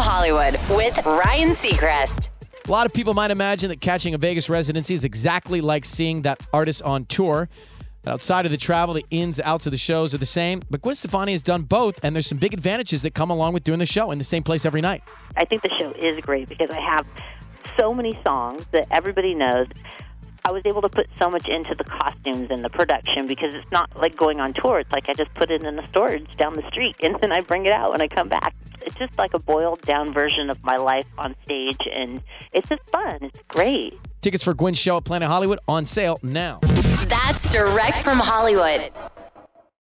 Hollywood with Ryan Seacrest. A lot of people might imagine that catching a Vegas residency is exactly like seeing that artist on tour. But outside of the travel, the ins, outs of the shows are the same. But Gwen Stefani has done both, and there's some big advantages that come along with doing the show in the same place every night. I think the show is great because I have so many songs that everybody knows. I was able to put so much into the costumes and the production because it's not like going on tour. It's like I just put it in the storage down the street and then I bring it out when I come back. It's just like a boiled down version of my life on stage and it's just fun. It's great. Tickets for Gwen's show at Planet Hollywood on sale now. That's direct from Hollywood.